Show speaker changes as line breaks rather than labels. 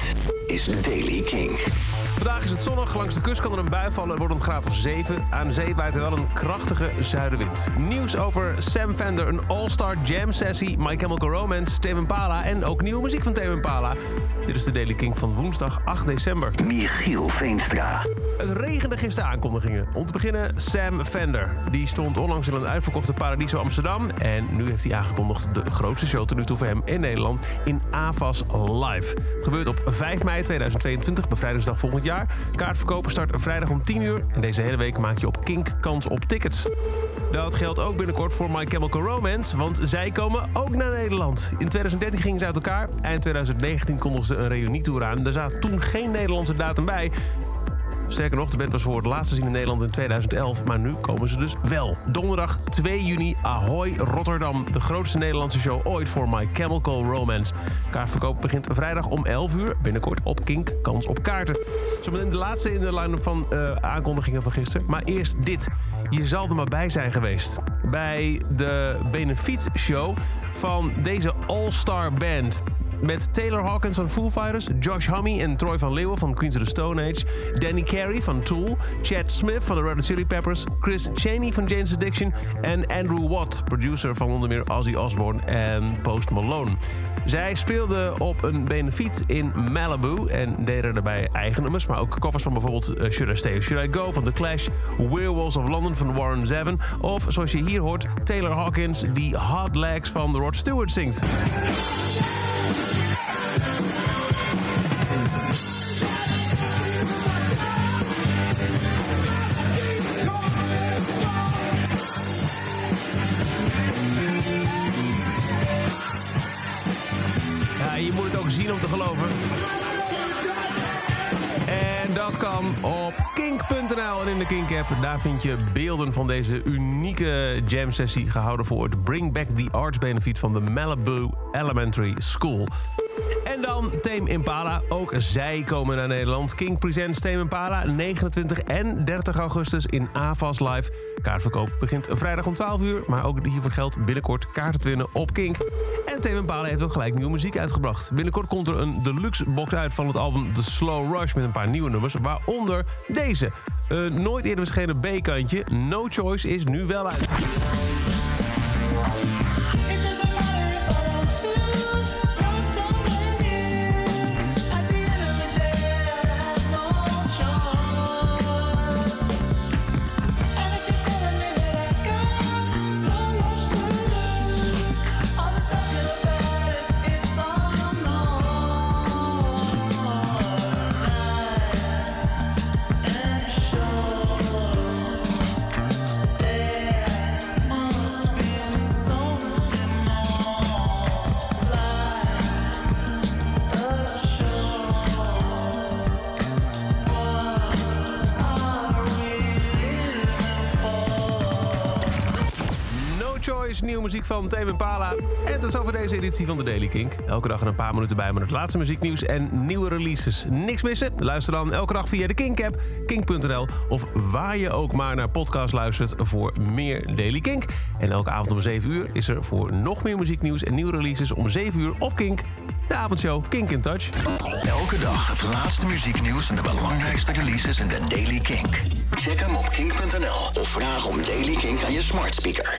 Dit is Daily King.
Vandaag is het zonnig. Langs de kust kan er een bui vallen. Het wordt een graad of 7. Aan de zee waait er wel een krachtige zuidenwind. Nieuws over Sam Fender, een all-star jam sessie, My Chemical Romance, Tame Impala en ook nieuwe muziek van Tame Impala. Dit is de Daily King van woensdag 8 december.
Michiel Veenstra.
Het regende gisteren aankondigingen. Om te beginnen Sam Fender. Die stond onlangs in een uitverkochte Paradiso Amsterdam. En nu heeft hij aangekondigd de grootste show tot nu toe voor hem in Nederland in AVAS Live. Gebeurt op 5 mei 2022, bevrijdingsdag volgend jaar. Kaartverkopen start vrijdag om 10 uur. En deze hele week maak je op Kink kans op tickets. Dat geldt ook binnenkort voor My Chemical Romance, want zij komen ook naar Nederland. In 2013 gingen ze uit elkaar. Eind 2019 kondigden ze een reunietour aan. Er zat toen geen Nederlandse datum bij. Sterker nog, de band was voor het laatst te zien in Nederland in 2011. Maar nu komen ze dus wel. Donderdag 2 juni, Ahoy Rotterdam. De grootste Nederlandse show ooit voor My Chemical Romance. Kaartverkoop begint vrijdag om 11 uur. Binnenkort op Kink, kans op kaarten. Zometeen de laatste in de line-up van uh, aankondigingen van gisteren. Maar eerst dit. Je zal er maar bij zijn geweest. Bij de Benefiet Show van deze All-Star Band. Met Taylor Hawkins van Foo Fighters, Josh Homme en Troy van Leeuwen van Queens of the Stone Age, Danny Carey van Tool, Chad Smith van de Red Hot Chili Peppers, Chris Cheney van Jane's Addiction en Andrew Watt, producer van onder meer Ozzy Osbourne en Post Malone. Zij speelden op een benefiet in Malibu en deden daarbij eigen nummers, maar ook covers van bijvoorbeeld uh, Should I Stay or Should I Go van The Clash, Werewolves of London van Warren Zevon of zoals je hier hoort, Taylor Hawkins die Hot Legs van The Rod Stewart zingt. Je moet het ook zien om te geloven. Kan op kink.nl en in de Kink-app. Daar vind je beelden van deze unieke jam-sessie... gehouden voor het Bring Back the Arts Benefit van de Malibu Elementary School. En dan Tame Impala. Ook zij komen naar Nederland. King Presents Tame Impala 29 en 30 augustus in AVAS Live. Kaartverkoop begint vrijdag om 12 uur. Maar ook hiervoor geldt binnenkort kaarten te winnen op Kink. En Tame Impala heeft ook gelijk nieuwe muziek uitgebracht. Binnenkort komt er een deluxe box uit van het album The Slow Rush... met een paar nieuwe nummers, waaronder deze. Een nooit eerder verschenen B-kantje. No Choice is nu wel uit. Choice, nieuwe muziek van Tame Impala. En tot over deze editie van de Daily Kink. Elke dag een paar minuten bij met het laatste muzieknieuws en nieuwe releases. Niks missen? Luister dan elke dag via de Kink-app, kink.nl... of waar je ook maar naar podcast luistert voor meer Daily Kink. En elke avond om 7 uur is er voor nog meer muzieknieuws en nieuwe releases... om 7 uur op Kink, de avondshow Kink in Touch.
Elke dag het laatste muzieknieuws en de belangrijkste releases in de Daily Kink. Check hem op kink.nl of vraag om Daily Kink aan je smart speaker.